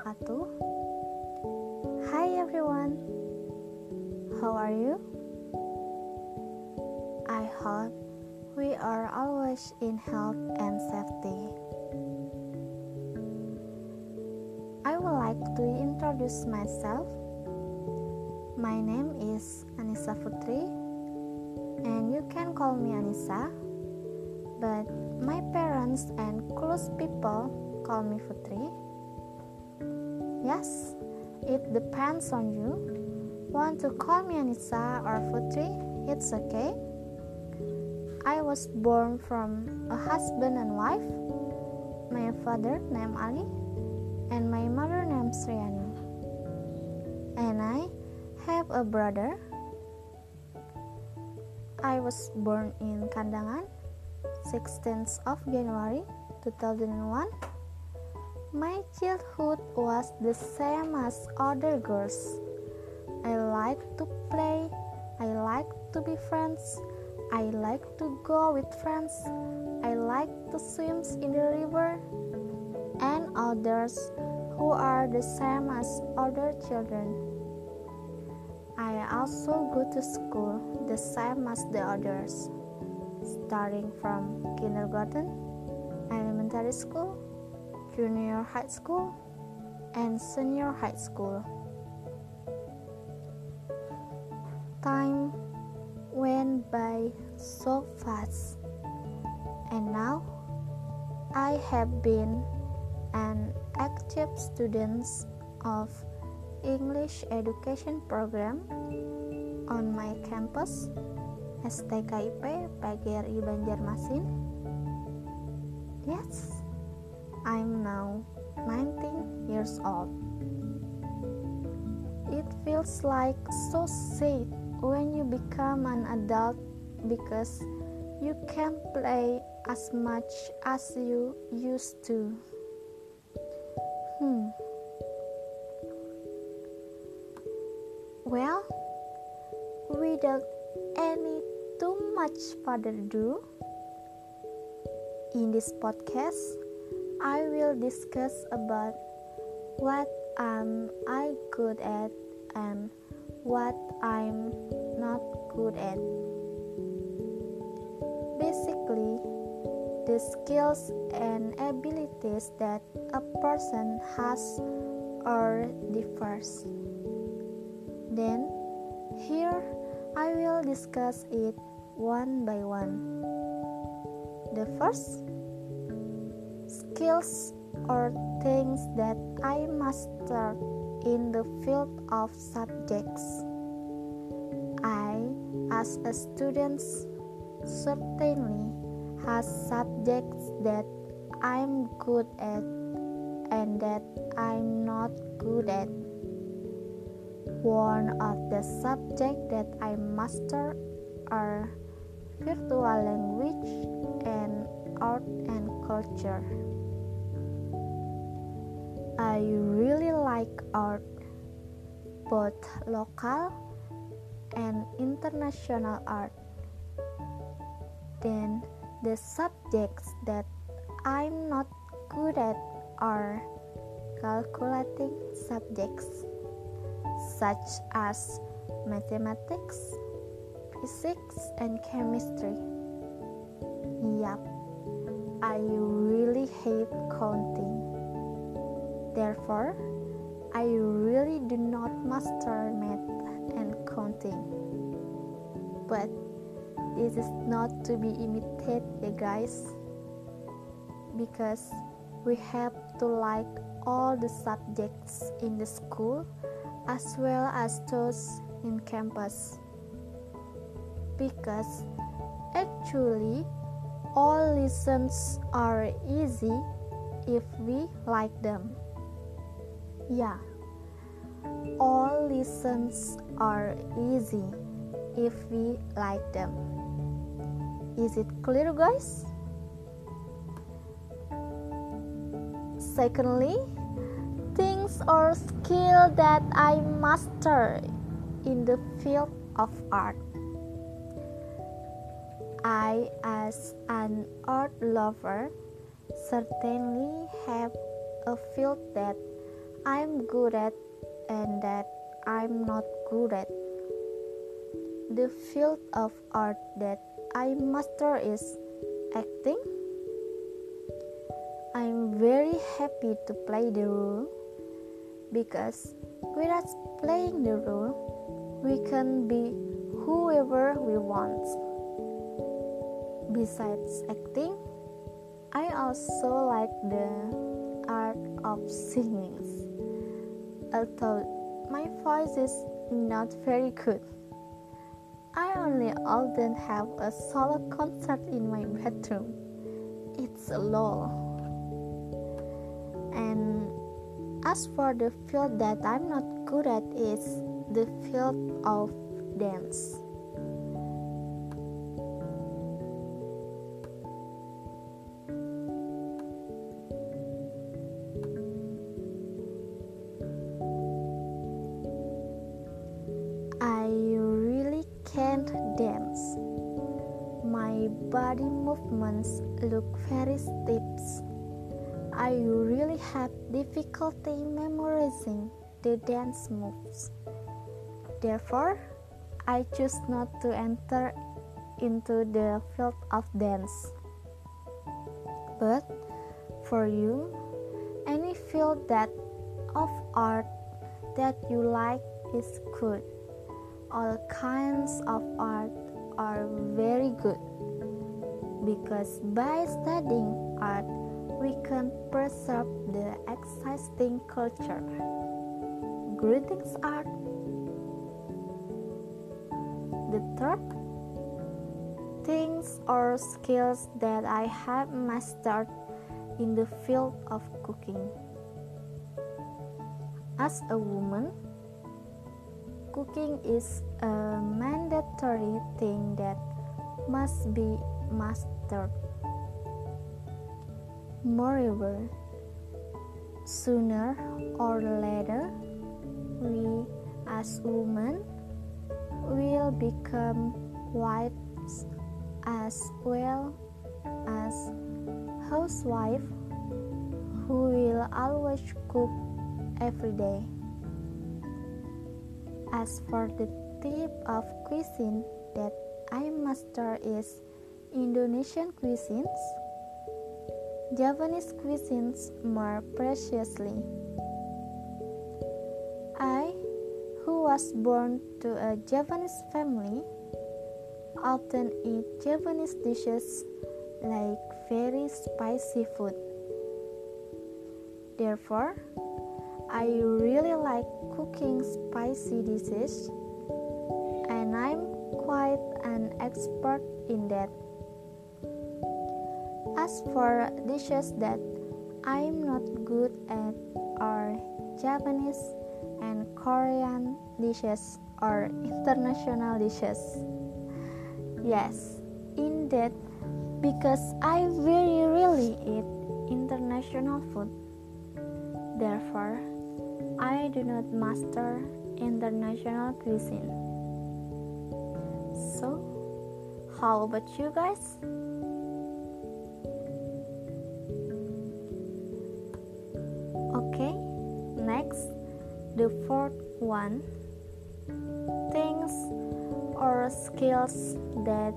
Wabarakatuh. Hi everyone, how are you? I hope we are always in health and safety. I would like to introduce myself. My name is Anissa Putri, and you can call me Anissa but my parents and close people call me Putri. Yes, it depends on you. Want to call me Anissa or Putri? It's okay. I was born from a husband and wife. My father named Ali and my mother named Sriani. And I have a brother. I was born in Kandangan 16th of January 2001. My childhood was the same as other girls. I like to play, I like to be friends, I like to go with friends, I like to swim in the river, and others who are the same as other children. I also go to school the same as the others starting from kindergarten, elementary school, junior high school, and senior high school. Time went by so fast, and now I have been an active student of English education program on my campus STKIP PGRI Banjarmasin? Yes, I'm now 19 years old. It feels like so sad when you become an adult because you can't play as much as you used to. Hmm. Well, without any too much further ado, in this podcast, I will discuss about what am I good at and what I'm not good at. Basically, the skills and abilities that a person has are differs. Then, here I will discuss it one by one. The first skills or things that I master in the field of subjects. I, as a student, certainly has subjects that I'm good at and that I'm not good at. One of the subjects that I master are virtual language and art and culture. I really like art, both local and international art. Then the subjects that I'm not good at are calculating subjects such as mathematics, physics, and chemistry. Yup, I really hate counting. Therefore, I really do not master math and counting. But this is not to be imitated, ya guys, because we have to like all the subjects in the school as well as those in campus. Because actually, all lessons are easy if we like them. Yeah, all lessons are easy if we like them. Is it clear, guys? Secondly, things or skill that I master in the field of art. I, as an art lover, certainly have a field that I'm good at and that I'm not good at. The field of art that I master is acting. I'm very happy to play the role because without playing the role, we can be whoever we want. Besides acting, I also like the art of singing. Although my voice is not very good, I only often have a solo concert in my bedroom. It's a lull. And as for the field that I'm not good at is the field of dance. Body movements look very stiff. I really have difficulty memorizing the dance moves. Therefore, I choose not to enter into the field of dance. But for you, any field that of art that you like is good. All kinds of art are very good because by studying art, we can preserve the existing culture. Greetings, art. The third things or skills that I have mastered in the field of cooking. As a woman, cooking is a mandatory thing that must be mastered. Moreover, sooner or later, we as women will become wives as well as housewife who will always cook every day. As for the type of cuisine that I master is Indonesian cuisines, Javanese cuisines more preciously. I, who was born to a Javanese family, often eat Javanese dishes like very spicy food. Therefore, I really like cooking spicy dishes, and I'm quite an expert in that. As for dishes that I'm not good at are Japanese and Korean dishes or international dishes. Yes, indeed, because I very rarely eat international food. Therefore, I do not master international cuisine. So, how about you guys? The fourth one things or skills that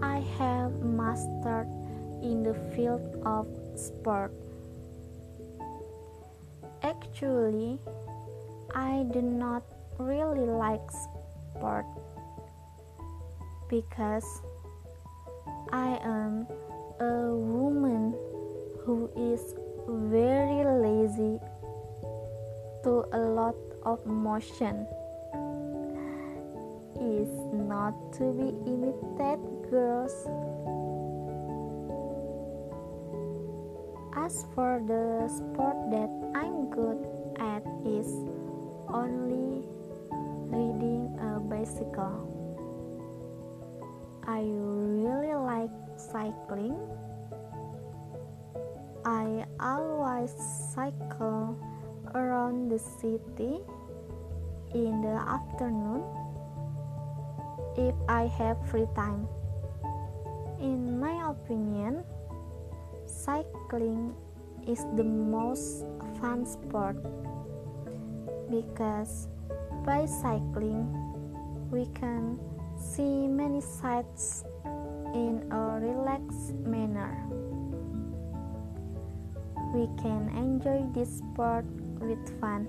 I have mastered in the field of sport. Actually, I do not really like sport because I am a woman who is very lazy to a lot of motion is not to be imitated girls. As for the sport that i'm good at is only riding a bicycle. I really like cycling. I always cycle around the city in the afternoon if I have free time. In my opinion, cycling is the most fun sport because by cycling we can see many sights in a relaxed manner. We can enjoy this sport with fun.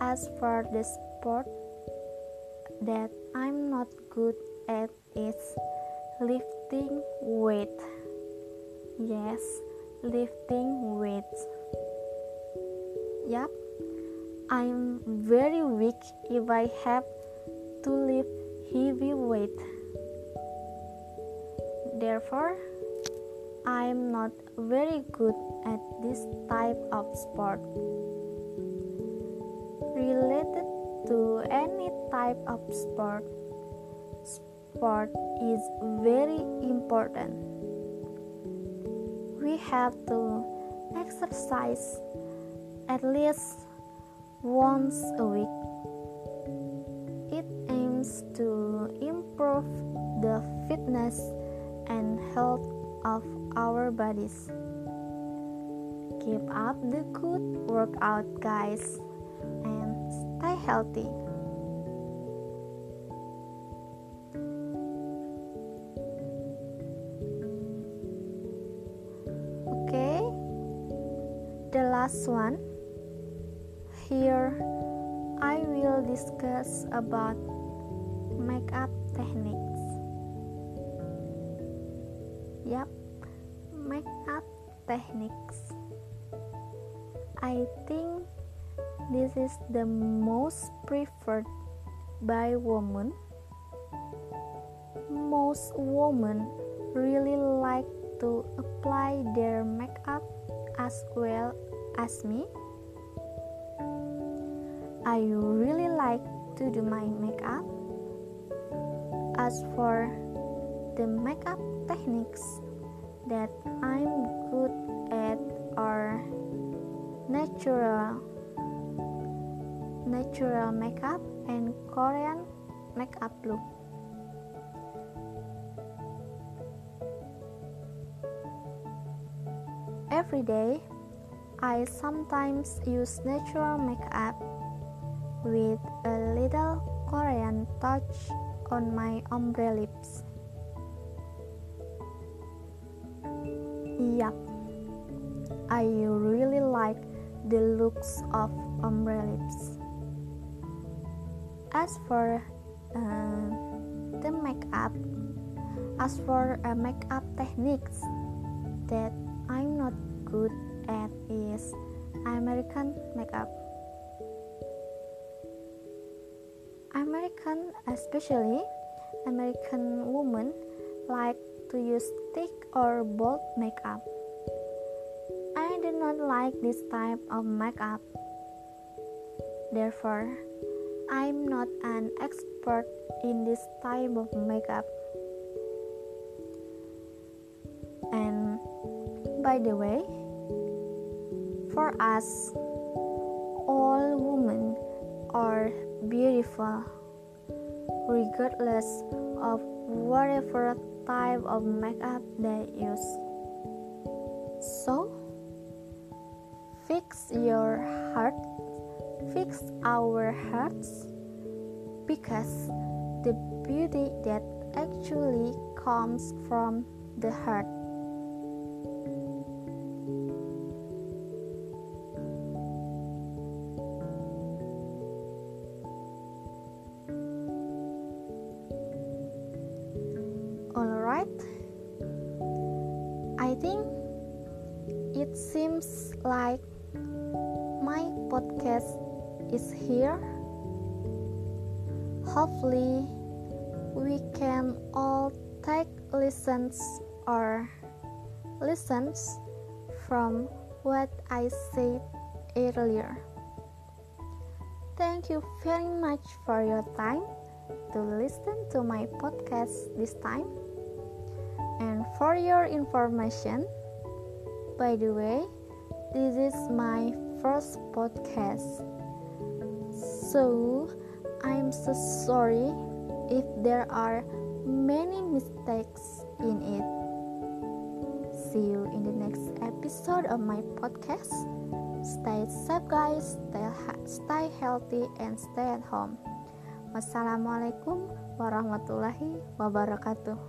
As for the sport that I'm not good at is lifting weight. Yes, lifting weights. Yup, I'm very weak if I have to lift heavy weight. Therefore, I'm not very good at this type of sport. Related to any type of sport, sport is very important. We have to exercise at least once a week. It aims to improve the fitness and health of our bodies. Keep up the good workout, guys, and stay healthy. Okay, the last one. Here, I will discuss about makeup techniques. Techniques. I think this is the most preferred by women. Most women really like to apply their makeup as well as me. I really like to do my makeup. As for the makeup techniques that I'm good at are natural natural makeup and Korean makeup look. Every day, I sometimes use natural makeup with a little Korean touch on my ombre lips. The looks of ombre lips. As for uh, the makeup, as for uh, makeup techniques that I'm not good at is American makeup. American, especially American women, like to use thick or bold makeup. Like this type of makeup. Therefore, I'm not an expert in this type of makeup. And by the way, for us, all women are beautiful regardless of whatever type of makeup they use. Your heart, fix our hearts, because the beauty that actually comes from the heart. Hopefully, we can all take lessons or lessons from what I said earlier. Thank you very much for your time to listen to my podcast this time. And for your information, by the way, this is my first podcast. So, I'm so sorry if there are many mistakes in it. See you in the next episode of my podcast. Stay safe, guys. Stay, stay healthy and stay at home. Wassalamualaikum warahmatullahi wabarakatuh.